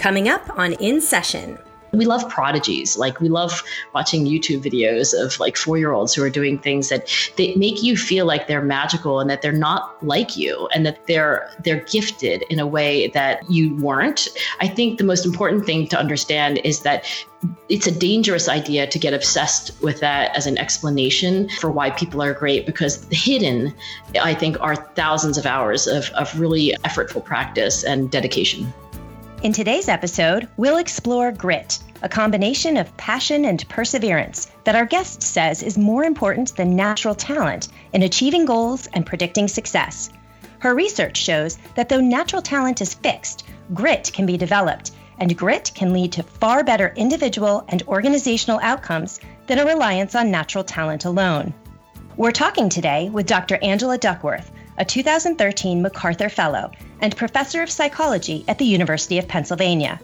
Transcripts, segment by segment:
Coming up on In Session. We love prodigies. Like we love watching YouTube videos of like four year olds who are doing things that they make you feel like they're magical and that they're not like you and that they're they're gifted in a way that you weren't. I think the most important thing to understand is that it's a dangerous idea to get obsessed with that as an explanation for why people are great because hidden, I think, are thousands of hours of, of really effortful practice and dedication. In today's episode, we'll explore grit, a combination of passion and perseverance that our guest says is more important than natural talent in achieving goals and predicting success. Her research shows that though natural talent is fixed, grit can be developed, and grit can lead to far better individual and organizational outcomes than a reliance on natural talent alone. We're talking today with Dr. Angela Duckworth, a 2013 MacArthur Fellow and professor of psychology at the University of Pennsylvania.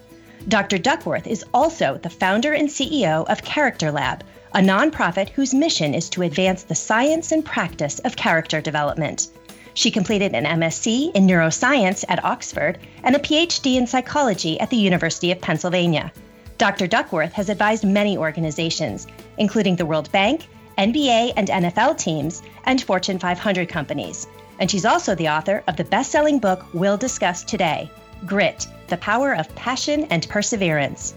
Dr. Duckworth is also the founder and CEO of Character Lab, a nonprofit whose mission is to advance the science and practice of character development. She completed an MSc in neuroscience at Oxford and a PhD in psychology at the University of Pennsylvania. Dr. Duckworth has advised many organizations, including the World Bank, NBA and NFL teams, and Fortune 500 companies and she's also the author of the best selling book we'll discuss today Grit The Power of Passion and Perseverance.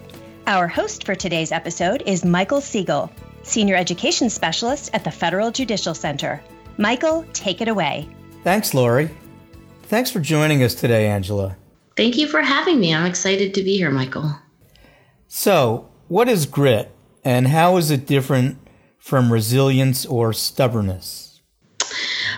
Our host for today's episode is Michael Siegel, Senior Education Specialist at the Federal Judicial Center. Michael, take it away. Thanks, Lori. Thanks for joining us today, Angela. Thank you for having me. I'm excited to be here, Michael. So, what is grit, and how is it different from resilience or stubbornness?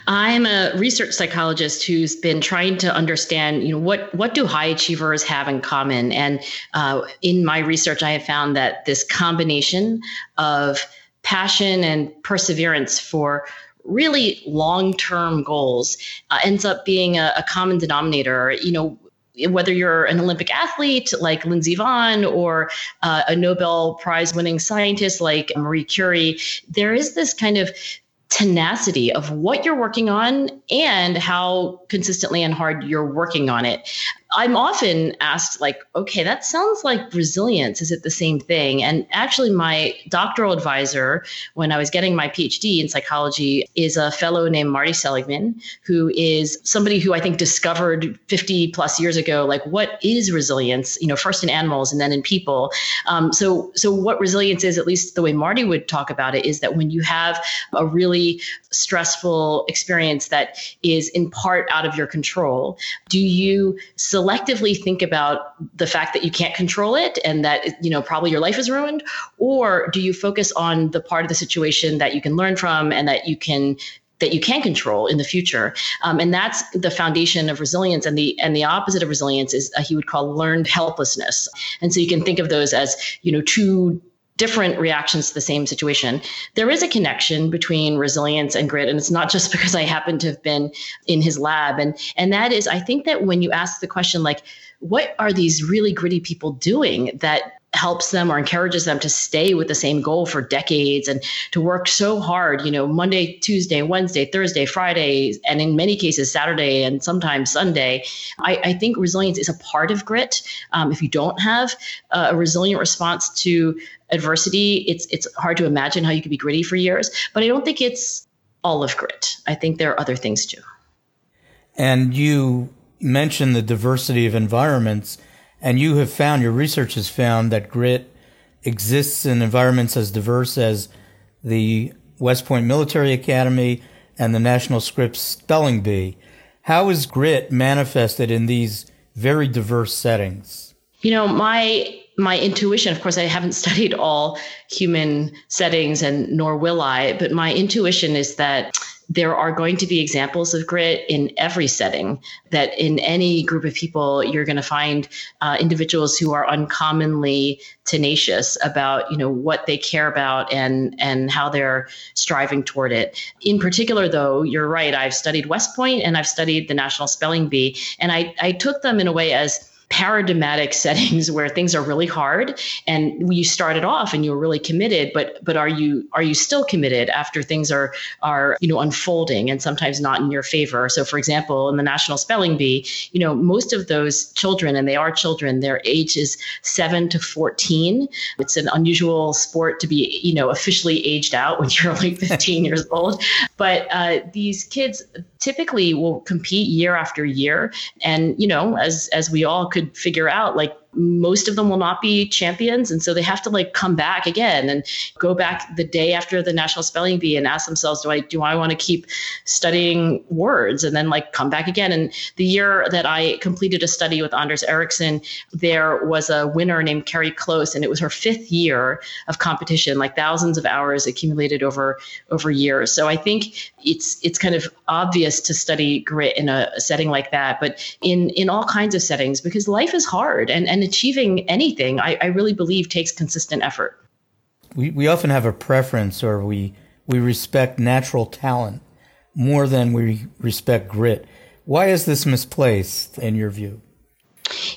I'm a research psychologist who's been trying to understand, you know, what what do high achievers have in common? And uh, in my research, I have found that this combination of passion and perseverance for really long-term goals uh, ends up being a, a common denominator. You know, whether you're an Olympic athlete like Lindsey Vonn or uh, a Nobel Prize winning scientist like Marie Curie, there is this kind of tenacity of what you're working on and how consistently and hard you're working on it. I'm often asked, like, okay, that sounds like resilience. Is it the same thing? And actually, my doctoral advisor, when I was getting my PhD in psychology, is a fellow named Marty Seligman, who is somebody who I think discovered 50 plus years ago, like, what is resilience? You know, first in animals and then in people. Um, so, so what resilience is, at least the way Marty would talk about it, is that when you have a really stressful experience that is in part out of your control, do you selectively think about the fact that you can't control it and that you know probably your life is ruined or do you focus on the part of the situation that you can learn from and that you can that you can control in the future? Um, and that's the foundation of resilience and the and the opposite of resilience is uh, he would call learned helplessness. And so you can think of those as you know two different reactions to the same situation. There is a connection between resilience and grit, and it's not just because I happen to have been in his lab. And and that is, I think that when you ask the question like, what are these really gritty people doing that helps them or encourages them to stay with the same goal for decades and to work so hard, you know, Monday, Tuesday, Wednesday, Thursday, Friday, and in many cases, Saturday and sometimes Sunday. I, I think resilience is a part of grit. Um, if you don't have a resilient response to adversity, it's it's hard to imagine how you could be gritty for years. But I don't think it's all of grit. I think there are other things too. And you mentioned the diversity of environments and you have found, your research has found that grit exists in environments as diverse as the West Point Military Academy and the National Scripps Spelling Bee. How is grit manifested in these very diverse settings? You know, my my intuition, of course, I haven't studied all human settings and nor will I, but my intuition is that there are going to be examples of grit in every setting that in any group of people you're going to find uh, individuals who are uncommonly tenacious about you know what they care about and and how they're striving toward it. In particular though you're right i've studied west point and i've studied the national spelling bee and i i took them in a way as paradigmatic settings where things are really hard and you started off and you were really committed but but are you are you still committed after things are are you know unfolding and sometimes not in your favor? So for example in the national spelling bee you know most of those children and they are children their age is 7 to 14 it's an unusual sport to be you know officially aged out when you're only 15 years old. But uh, these kids typically will compete year after year. And you know as as we all could figure out like most of them will not be champions. And so they have to like come back again and go back the day after the national spelling bee and ask themselves do i do i want to keep studying words? And then like come back again. And the year that i completed a study with anders ericsson there was a winner named Kerry Close and it was her fifth year of competition like thousands of hours accumulated over over years. So i think it's it's kind of obvious to study grit in a setting like that. But in in all kinds of settings because life is hard and and and achieving anything, I, I really believe takes consistent effort. We, we often have a preference or we, we respect natural talent more than we respect grit. Why is this misplaced in your view?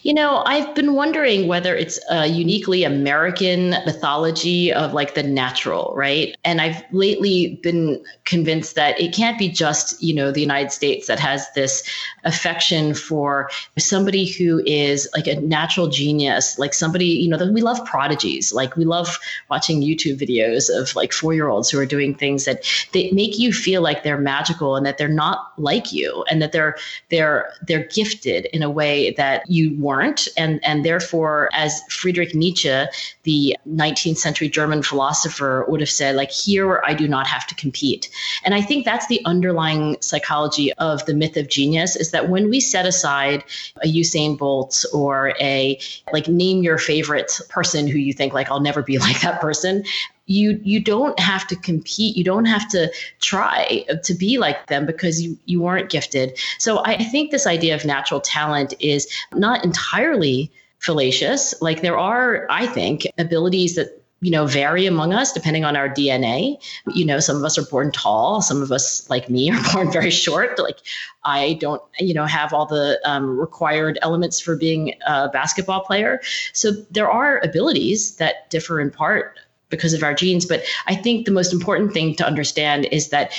You know, I've been wondering whether it's a uniquely American mythology of like the natural, right? And I've lately been convinced that it can't be just, you know, the United States that has this affection for somebody who is like a natural genius, like somebody, you know, that we love prodigies. Like we love watching YouTube videos of like four year olds who are doing things that they make you feel like they're magical and that they're not like you and that they're they're they're gifted in a way that you you weren't. And, and therefore, as Friedrich Nietzsche, the 19th century German philosopher, would have said, like, here I do not have to compete. And I think that's the underlying psychology of the myth of genius is that when we set aside a Usain Bolt or a, like, name your favorite person who you think, like, I'll never be like that person, you you don't have to compete. You don't have to try to be like them because you you weren't gifted. So i think this idea of natural talent is not entirely fallacious. Like there are i think abilities that you know vary among us depending on our dna you know some of us are born tall. Some of us like me are born very short. Like i don't you know have all the um, required elements for being a basketball player. So there are abilities that differ in part because of our genes. But I think the most important thing to understand is that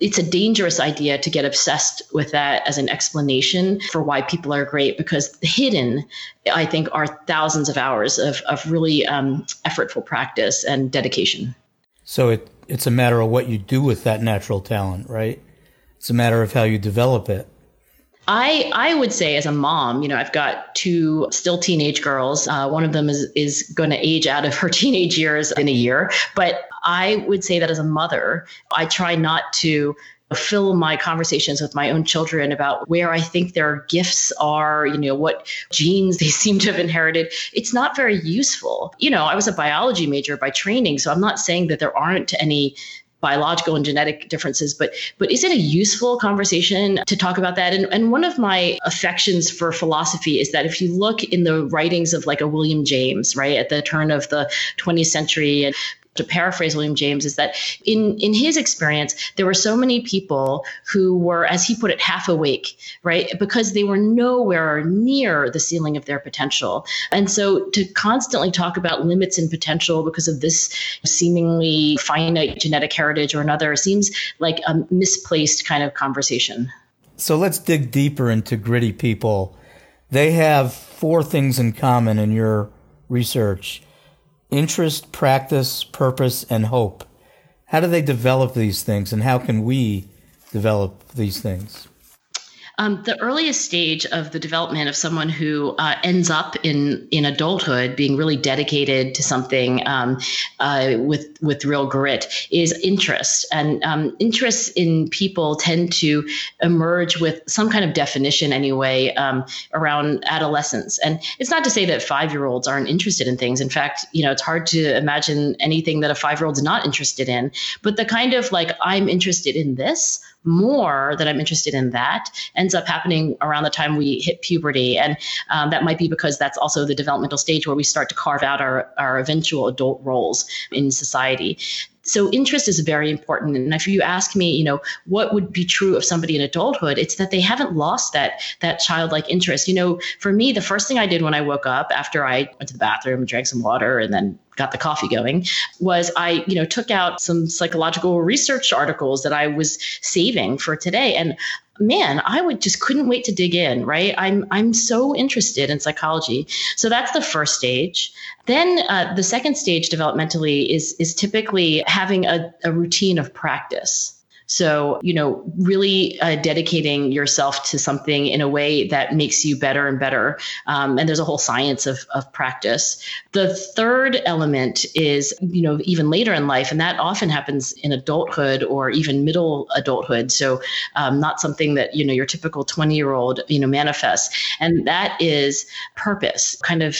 it's a dangerous idea to get obsessed with that as an explanation for why people are great because hidden, I think, are thousands of hours of, of really um, effortful practice and dedication. So it, it's a matter of what you do with that natural talent, right? It's a matter of how you develop it. I I would say as a mom, you know, I've got two still teenage girls. Uh, one of them is is going to age out of her teenage years in a year, but I would say that as a mother, I try not to fill my conversations with my own children about where I think their gifts are, you know, what genes they seem to have inherited. It's not very useful. You know, I was a biology major by training, so I'm not saying that there aren't any biological and genetic differences but but is it a useful conversation to talk about that? And, and one of my affections for philosophy is that if you look in the writings of like a william james right at the turn of the 20th century and to paraphrase William James, is that in in his experience, there were so many people who were, as he put it, half awake, right? Because they were nowhere near the ceiling of their potential. And so to constantly talk about limits and potential because of this seemingly finite genetic heritage or another seems like a misplaced kind of conversation. So let's dig deeper into gritty people. They have four things in common in your research interest, practice, purpose, and hope. How do they develop these things, and how can we develop these things? Um, the earliest stage of the development of someone who uh, ends up in in adulthood being really dedicated to something um, uh, with with real grit is interest, and um, interests in people tend to emerge with some kind of definition anyway um, around adolescence. And it's not to say that five year olds aren't interested in things. In fact, you know, it's hard to imagine anything that a five year old's not interested in. But the kind of like I'm interested in this more that I'm interested in that ends up happening around the time we hit puberty. And um, that might be because that's also the developmental stage where we start to carve out our, our eventual adult roles in society so interest is very important. And if you ask me, you know, what would be true of somebody in adulthood, it's that they haven't lost that that childlike interest. You know, for me, the first thing I did when I woke up after I went to the bathroom, drank some water, and then got the coffee going was I, you know, took out some psychological research articles that I was saving for today. And man, I would just couldn't wait to dig in, right? I'm I'm so interested in psychology. So that's the first stage. Then uh, the second stage developmentally is is typically having a, a routine of practice. So, you know, really uh, dedicating yourself to something in a way that makes you better and better. Um, and there's a whole science of, of practice. The third element is, you know, even later in life, and that often happens in adulthood or even middle adulthood. So, um, not something that, you know, your typical 20 year old, you know, manifests. And that is purpose, kind of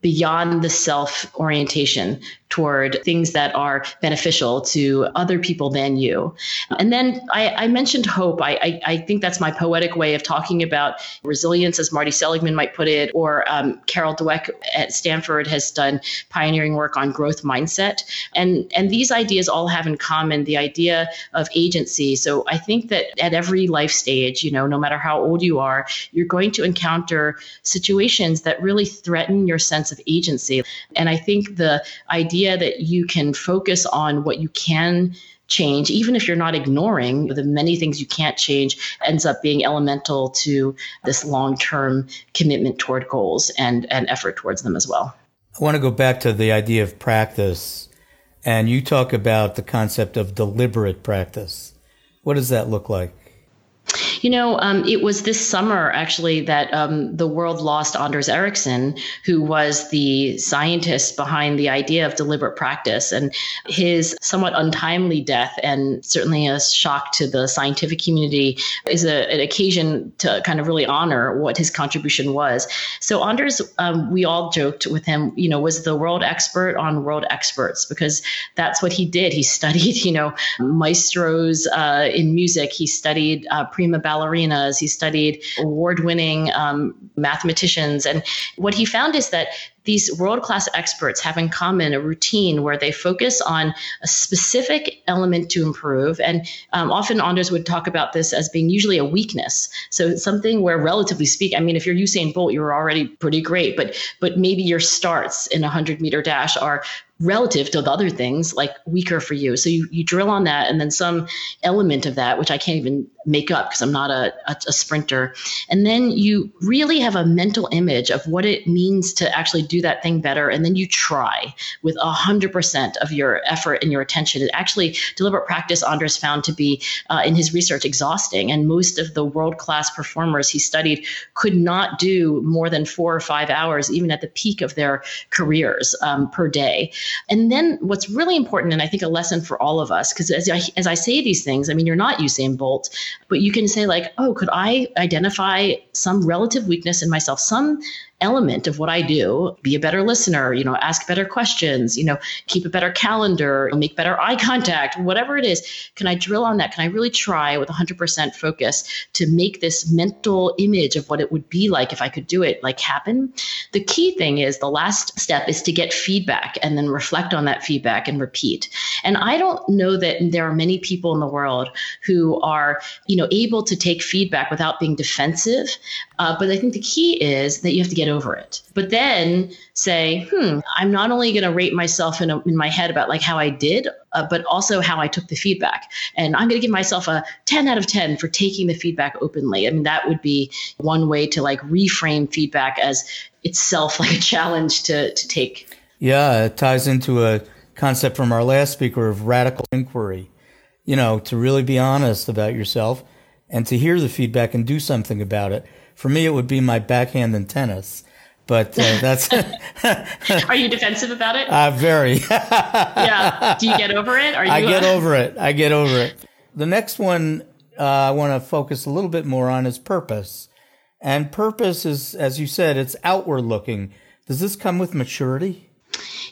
beyond the self orientation toward things that are beneficial to other people than you. And then I, I mentioned hope. I, I, I, think that's my poetic way of talking about resilience, as Marty Seligman might put it, or um, Carol Dweck at Stanford has done pioneering work on growth mindset. And, and these ideas all have in common the idea of agency. So I think that at every life stage, you know, no matter how old you are, you're going to encounter situations that really threaten your sense of agency. And I think the idea idea that you can focus on what you can change, even if you're not ignoring the many things you can't change, ends up being elemental to this long term commitment toward goals and, and effort towards them as well. I want to go back to the idea of practice. And you talk about the concept of deliberate practice. What does that look like? You know, um, it was this summer actually that um, the world lost Anders Ericsson, who was the scientist behind the idea of deliberate practice. And his somewhat untimely death, and certainly a shock to the scientific community, is a, an occasion to kind of really honor what his contribution was. So, Anders, um, we all joked with him, you know, was the world expert on world experts because that's what he did. He studied, you know, maestros uh, in music, he studied uh, prima ballerinas. He studied award winning um, mathematicians. And what he found is that these world class experts have in common a routine where they focus on a specific element to improve. And um, often Anders would talk about this as being usually a weakness. So something where, relatively speaking, I mean, if you're Usain Bolt, you're already pretty great, but but maybe your starts in a hundred meter dash are relative to the other things like weaker for you so you, you drill on that and then some element of that which i can't even make up because i'm not a, a, a, sprinter and then you really have a mental image of what it means to actually do that thing better and then you try with 100% of your effort and your attention. It actually deliberate practice anders found to be uh, in his research exhausting and most of the world class performers he studied could not do more than four or five hours even at the peak of their careers um, per day. And then what's really important, and I think a lesson for all of us, because as I, as I say these things, I mean, you're not Usain Bolt, but you can say, like, oh, could I identify some relative weakness in myself, some element of what I do, be a better listener, you know, ask better questions, you know, keep a better calendar, make better eye contact, whatever it is. Can I drill on that? Can I really try with 100% focus to make this mental image of what it would be like if I could do it like happen? The key thing is the last step is to get feedback and then reflect on that feedback and repeat. And I don't know that there are many people in the world who are, you know, able to take feedback without being defensive. Uh, but I think the key is that you have to get over it. But then say, hmm, I'm not only going to rate myself in, a, in my head about like how I did, uh, but also how I took the feedback. And I'm going to give myself a 10 out of 10 for taking the feedback openly. I mean, that would be one way to like reframe feedback as itself like a challenge to, to take. Yeah, it ties into a concept from our last speaker of radical inquiry. You know, to really be honest about yourself and to hear the feedback and do something about it. For me, it would be my backhand in tennis. But uh, that's. Are you defensive about it? Uh, very. yeah. Do you get over it? Are you? I get over it. I get over it. The next one uh, I want to focus a little bit more on is purpose. And purpose is, as you said, it's outward looking. Does this come with maturity?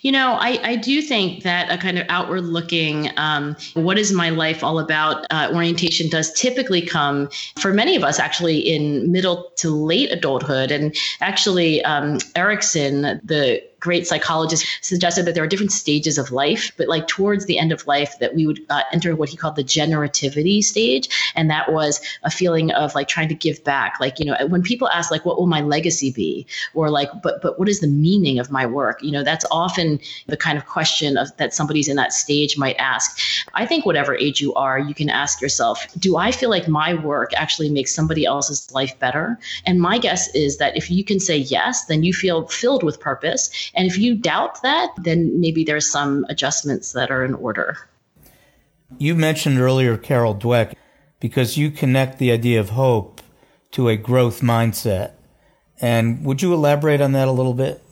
You know, I, I do think that a kind of outward looking, um, what is my life all about uh, orientation does typically come for many of us actually in middle to late adulthood. And actually, um, Erikson, the great psychologist suggested that there are different stages of life, but like towards the end of life, that we would uh, enter what he called the generativity stage. And that was a feeling of like trying to give back. Like, you know, when people ask, like, what will my legacy be? Or like, but, but what is the meaning of my work? You know, that's often the kind of question of, that somebody's in that stage might ask. I think whatever age you are, you can ask yourself, do I feel like my work actually makes somebody else's life better? And my guess is that if you can say yes, then you feel filled with purpose and if you doubt that, then maybe there's some adjustments that are in order. You mentioned earlier Carol Dweck because you connect the idea of hope to a growth mindset. And would you elaborate on that a little bit?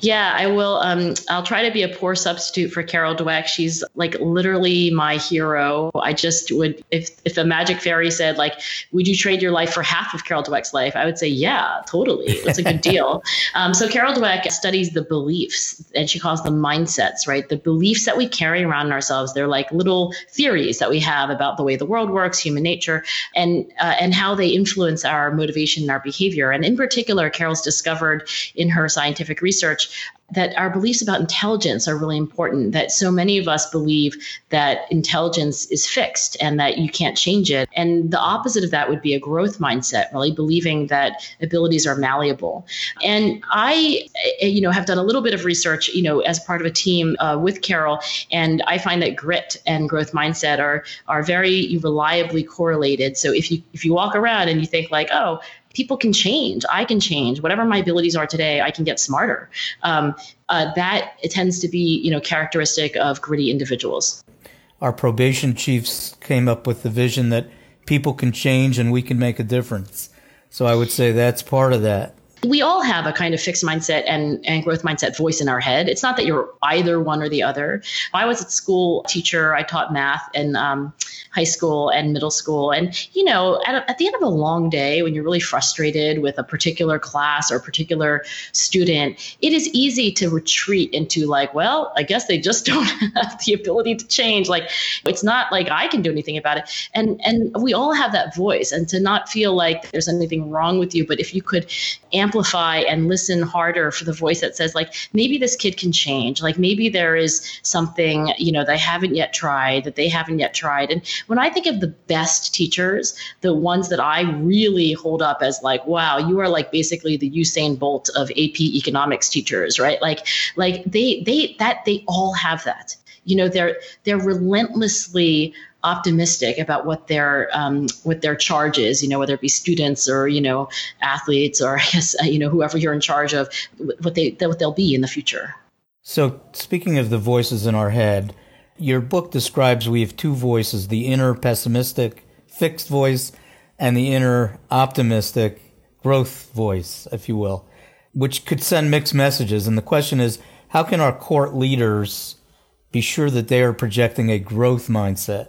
Yeah, I will. Um, I'll try to be a poor substitute for Carol Dweck. She's like literally my hero. I just would, if if a magic fairy said like, "Would you trade your life for half of Carol Dweck's life?" I would say, "Yeah, totally. It's a good deal." Um, so Carol Dweck studies the beliefs, and she calls them mindsets. Right, the beliefs that we carry around in ourselves. They're like little theories that we have about the way the world works, human nature, and uh, and how they influence our motivation and our behavior. And in particular, Carol's discovered in her scientific research research that our beliefs about intelligence are really important. That so many of us believe that intelligence is fixed and that you can't change it. And the opposite of that would be a growth mindset, really believing that abilities are malleable. And I, eh, you know, have done a little bit of research, you know, as part of a team uh, with Carol, and I find that grit and growth mindset are are very reliably correlated. So if you if you walk around and you think like, oh, people can change. I can change. Whatever my abilities are today, I can get smarter. Um, uh, that tends to be, you know, characteristic of gritty individuals. Our probation chiefs came up with the vision that people can change and we can make a difference. So I would say that's part of that we all have a kind of fixed mindset and, and growth mindset voice in our head. It's not that you're either one or the other. I was at school teacher. I taught math in um, high school and middle school. And, you know, at, at the end of a long day, when you're really frustrated with a particular class or a particular student, it is easy to retreat into like, well, I guess they just don't have the ability to change. Like, it's not like I can do anything about it. And, and we all have that voice and to not feel like there's anything wrong with you. But if you could amplify amplify and listen harder for the voice that says like maybe this kid can change. Like maybe there is something you know they haven't yet tried that they haven't yet tried. And when i think of the best teachers the ones that i really hold up as like wow you are like basically the usain bolt of ap economics teachers right? Like like they they that they all have that. You know they're they're relentlessly optimistic about what their um, what their charge is. You know, whether it be students or you know athletes or I guess uh, you know whoever you're in charge of, what they what they'll be in the future. So speaking of the voices in our head, your book describes we have two voices: the inner pessimistic, fixed voice, and the inner optimistic, growth voice, if you will, which could send mixed messages. And the question is, how can our court leaders be sure that they are projecting a growth mindset?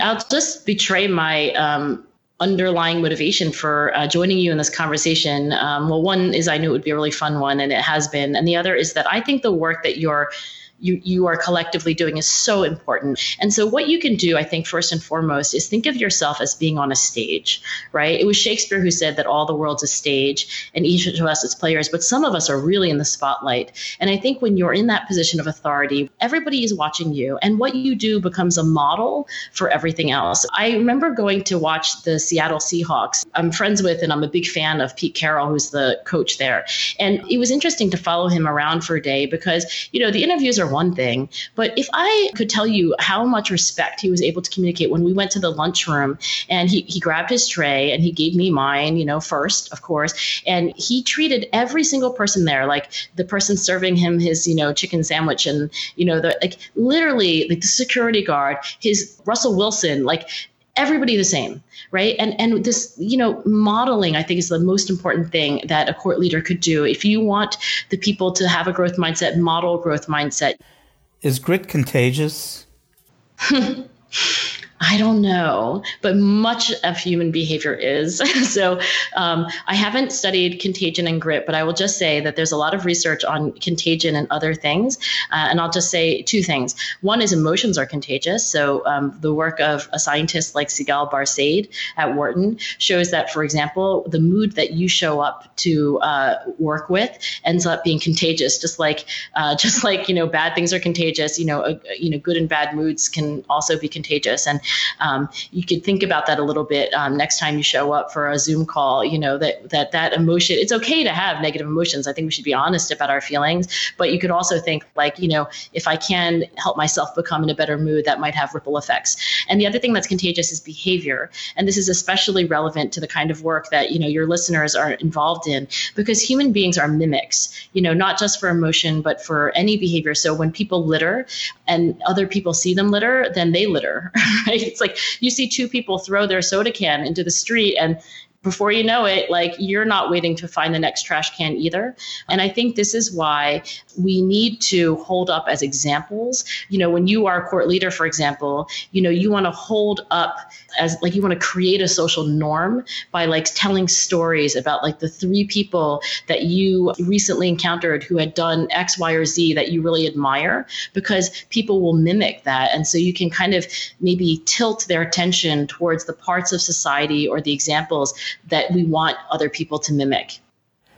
I'll just betray my um, underlying motivation for uh, joining you in this conversation. Um, well, one is I knew it would be a really fun one, and it has been. And the other is that I think the work that you're you you are collectively doing is so important. And so what you can do, I think, first and foremost, is think of yourself as being on a stage, right? It was Shakespeare who said that all the world's a stage and each of us is players, but some of us are really in the spotlight. And I think when you're in that position of authority, everybody is watching you, and what you do becomes a model for everything else. I remember going to watch the Seattle Seahawks. I'm friends with and I'm a big fan of Pete Carroll, who's the coach there. And it was interesting to follow him around for a day because, you know, the interviews are one thing. But if I could tell you how much respect he was able to communicate when we went to the lunchroom and he, he grabbed his tray and he gave me mine, you know, first, of course, and he treated every single person there, like the person serving him his, you know, chicken sandwich and, you know, the like literally like the security guard, his Russell Wilson, like everybody the same right? And and this you know modeling i think is the most important thing that a court leader could do. If you want the people to have a growth mindset model growth mindset. Is grit contagious I don't know, but much of human behavior is. so um, I haven't studied contagion and grit, but I will just say that there's a lot of research on contagion and other things. Uh, and I'll just say two things. One is emotions are contagious. So um, the work of a scientist like Sigal Barsade at Wharton shows that, for example, the mood that you show up to uh, work with ends up being contagious, just like uh, just like you know bad things are contagious. You know, you know, good and bad moods can also be contagious. And um, you could think about that a little bit um, next time you show up for a Zoom call. You know that that that emotion. It's okay to have negative emotions. I think we should be honest about our feelings, but you could also think like, you know, if I can help myself become in a better mood, that might have ripple effects. And the other thing that's contagious is behavior, and this is especially relevant to the kind of work that you know your listeners are involved in because human beings are mimics. You know, not just for emotion, but for any behavior. So when people litter and other people see them litter, then they litter, right? It's like you see two people throw their soda can into the street and before you know it, like you're not waiting to find the next trash can either. And I think this is why we need to hold up as examples. You know, when you are a court leader, for example, you know, you want to hold up as like you want to create a social norm by like telling stories about like the three people that you recently encountered who had done X, Y, or Z that you really admire because people will mimic that. And so you can kind of maybe tilt their attention towards the parts of society or the examples that we want other people to mimic.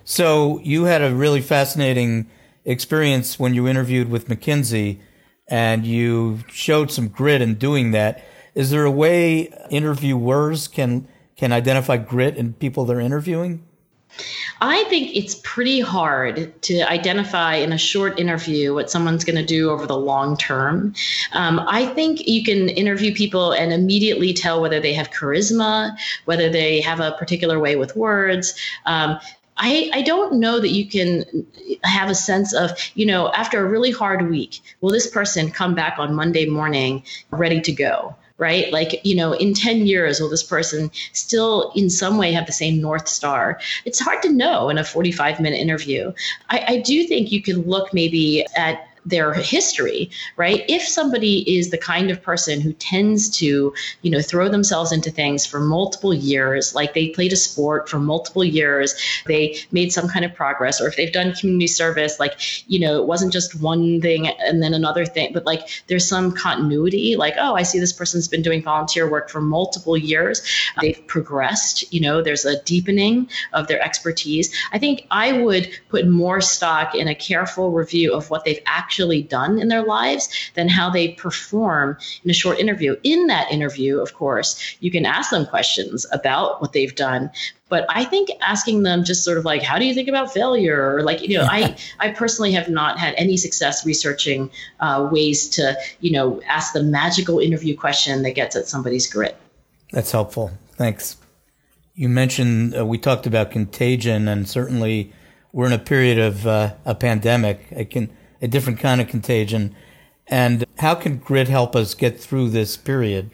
So you had a really fascinating experience when you interviewed with McKinsey and you showed some grit in doing that. Is there a way interviewers can can identify grit in people they're interviewing? I think it's pretty hard to identify in a short interview what someone's going to do over the long term. Um, I think you can interview people and immediately tell whether they have charisma, whether they have a particular way with words. Um, I, I don't know that you can have a sense of, you know, after a really hard week, will this person come back on Monday morning ready to go? Right? Like, you know, in 10 years, will this person still in some way have the same North Star? It's hard to know in a 45 minute interview. I, I do think you can look maybe at their history, right? If somebody is the kind of person who tends to, you know, throw themselves into things for multiple years, like they played a sport for multiple years, they made some kind of progress, or if they've done community service, like, you know, it wasn't just one thing and then another thing, but like there's some continuity, like, oh, I see this person's been doing volunteer work for multiple years. They've progressed, you know, there's a deepening of their expertise. I think I would put more stock in a careful review of what they've actually actually done in their lives than how they perform in a short interview. In that interview, of course, you can ask them questions about what they've done. But I think asking them just sort of like, how do you think about failure? Or like, you know, I, I personally have not had any success researching uh, ways to, you know, ask the magical interview question that gets at somebody's grit. That's helpful. Thanks. You mentioned uh, we talked about contagion, and certainly we're in a period of uh, a pandemic. I can a different kind of contagion. And how can grit help us get through this period?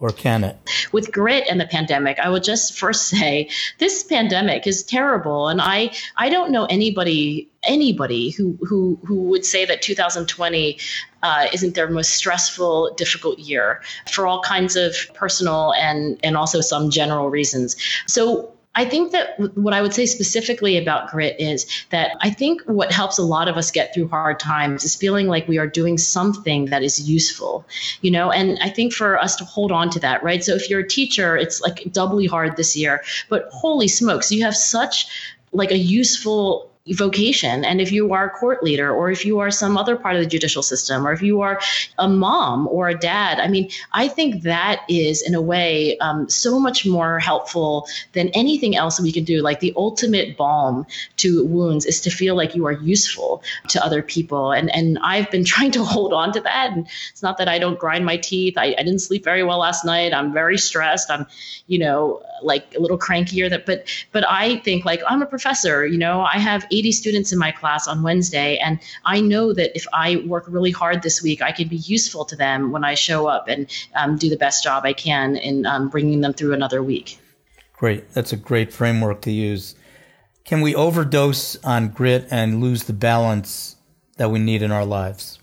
Or can it? With grit and the pandemic, I would just first say this pandemic is terrible. And I, I don't know anybody anybody who who who would say that 2020 uh, isn't their most stressful, difficult year for all kinds of personal and and also some general reasons. So I think that what I would say specifically about grit is that I think what helps a lot of us get through hard times is feeling like we are doing something that is useful, you know, and I think for us to hold on to that, right? So if you're a teacher, it's like doubly hard this year, but holy smokes, you have such like a useful vocation. And if you are a court leader, or if you are some other part of the judicial system, or if you are a mom or a dad, I mean, I think that is, in a way, um, so much more helpful than anything else we can do. Like the ultimate balm to wounds is to feel like you are useful to other people. And and I've been trying to hold on to that. And it's not that I don't grind my teeth. I, I didn't sleep very well last night. I'm very stressed. I'm, you know, like a little crankier. That, but but I think like I'm a professor. You know, I have 80 students in my class on Wednesday. And I know that if I work really hard this week, I can be useful to them when I show up and um, do the best job I can in um, bringing them through another week. Great. That's a great framework to use. Can we overdose on grit and lose the balance that we need in our lives?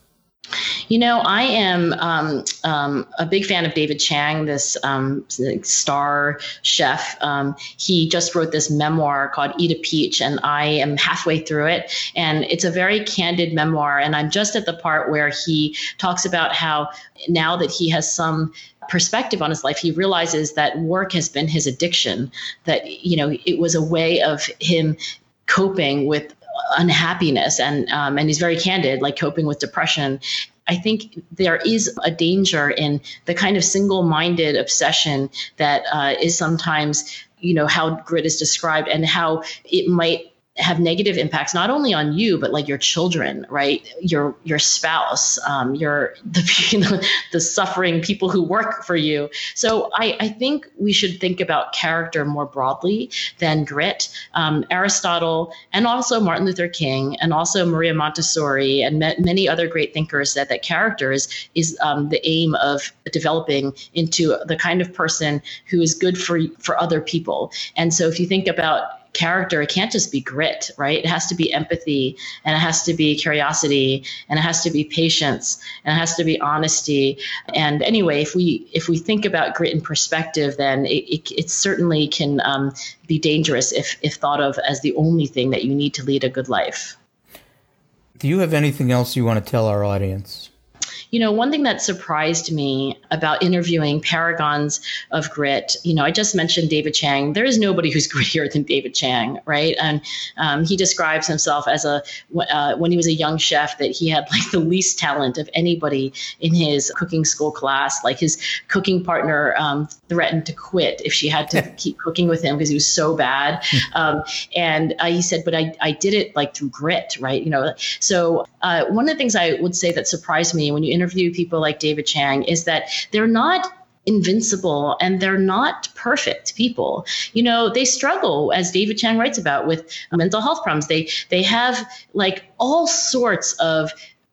You know, I am um, um, a big fan of David Chang, this um, star chef. Um, he just wrote this memoir called Eat a Peach, and I am halfway through it. And it's a very candid memoir. And I'm just at the part where he talks about how now that he has some perspective on his life, he realizes that work has been his addiction, that, you know, it was a way of him coping with unhappiness and um, and he's very candid like coping with depression. I think there is a danger in the kind of single-minded obsession that uh, is sometimes, you know, how grit is described and how it might have negative impacts not only on you but like your children right? Your your spouse um, your the the suffering people who work for you. So I, I think we should think about character more broadly than grit. Um, aristotle and also martin luther king and also maria montessori and many other great thinkers said that character is is um, the aim of developing into the kind of person who is good for for other people. And so if you think about character, it can't just be grit, right? It has to be empathy and it has to be curiosity and it has to be patience and it has to be honesty. And anyway, if we if we think about grit in perspective, then it, it, it certainly can um, be dangerous if if thought of as the only thing that you need to lead a good life. Do you have anything else you want to tell our audience? You know, one thing that surprised me about interviewing paragons of grit, you know, I just mentioned David Chang. There is nobody who's grittier than David Chang, right? And um, he describes himself as a, uh, when he was a young chef, that he had like the least talent of anybody in his cooking school class. Like his cooking partner um, threatened to quit if she had to keep cooking with him because he was so bad. Hmm. Um, and uh, he said, but I, I did it like through grit, right? You know, so uh, one of the things I would say that surprised me when you interview people like David Chang is that they're not invincible and they're not perfect people you know they struggle as david chang writes about with mental health problems they they have like all sorts of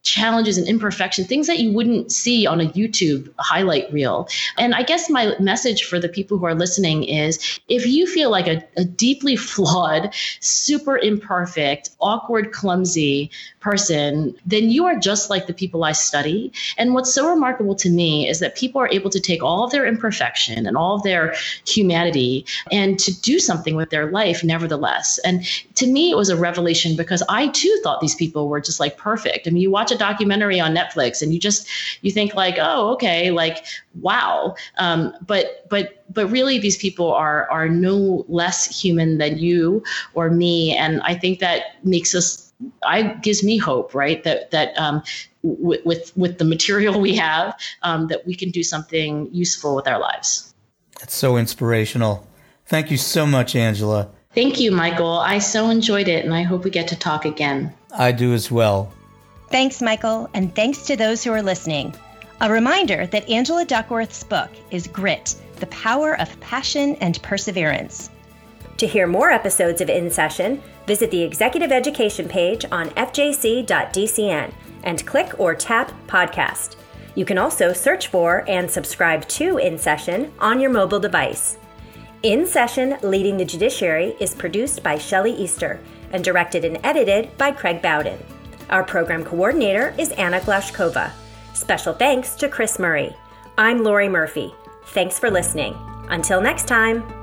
challenges and imperfection, things that you wouldn't see on a YouTube highlight reel. And I guess my message for the people who are listening is if you feel like a, a deeply flawed, super imperfect, awkward, clumsy person, then you are just like the people I study. And what's so remarkable to me is that people are able to take all of their imperfection and all of their humanity and to do something with their life nevertheless. And to me, it was a revelation because I too thought these people were just like perfect. I mean, you watch a documentary on Netflix and you just you think like, oh, okay, like wow. Um, but but but really, these people are are no less human than you or me, and I think that makes us. I gives me hope, right? That that um, w- with with the material we have, um, that we can do something useful with our lives. That's so inspirational. Thank you so much, Angela. Thank you, Michael. I so enjoyed it, and I hope we get to talk again. I do as well. Thanks, Michael, and thanks to those who are listening. A reminder that Angela Duckworth's book is Grit The Power of Passion and Perseverance. To hear more episodes of In Session, visit the executive education page on fjc.dcn and click or tap podcast. You can also search for and subscribe to In Session on your mobile device. In Session Leading the Judiciary is produced by Shelley Easter and directed and edited by Craig Bowden. Our program coordinator is Anna Glashkova. Special thanks to Chris Murray. I'm Lori Murphy. Thanks for listening. Until next time.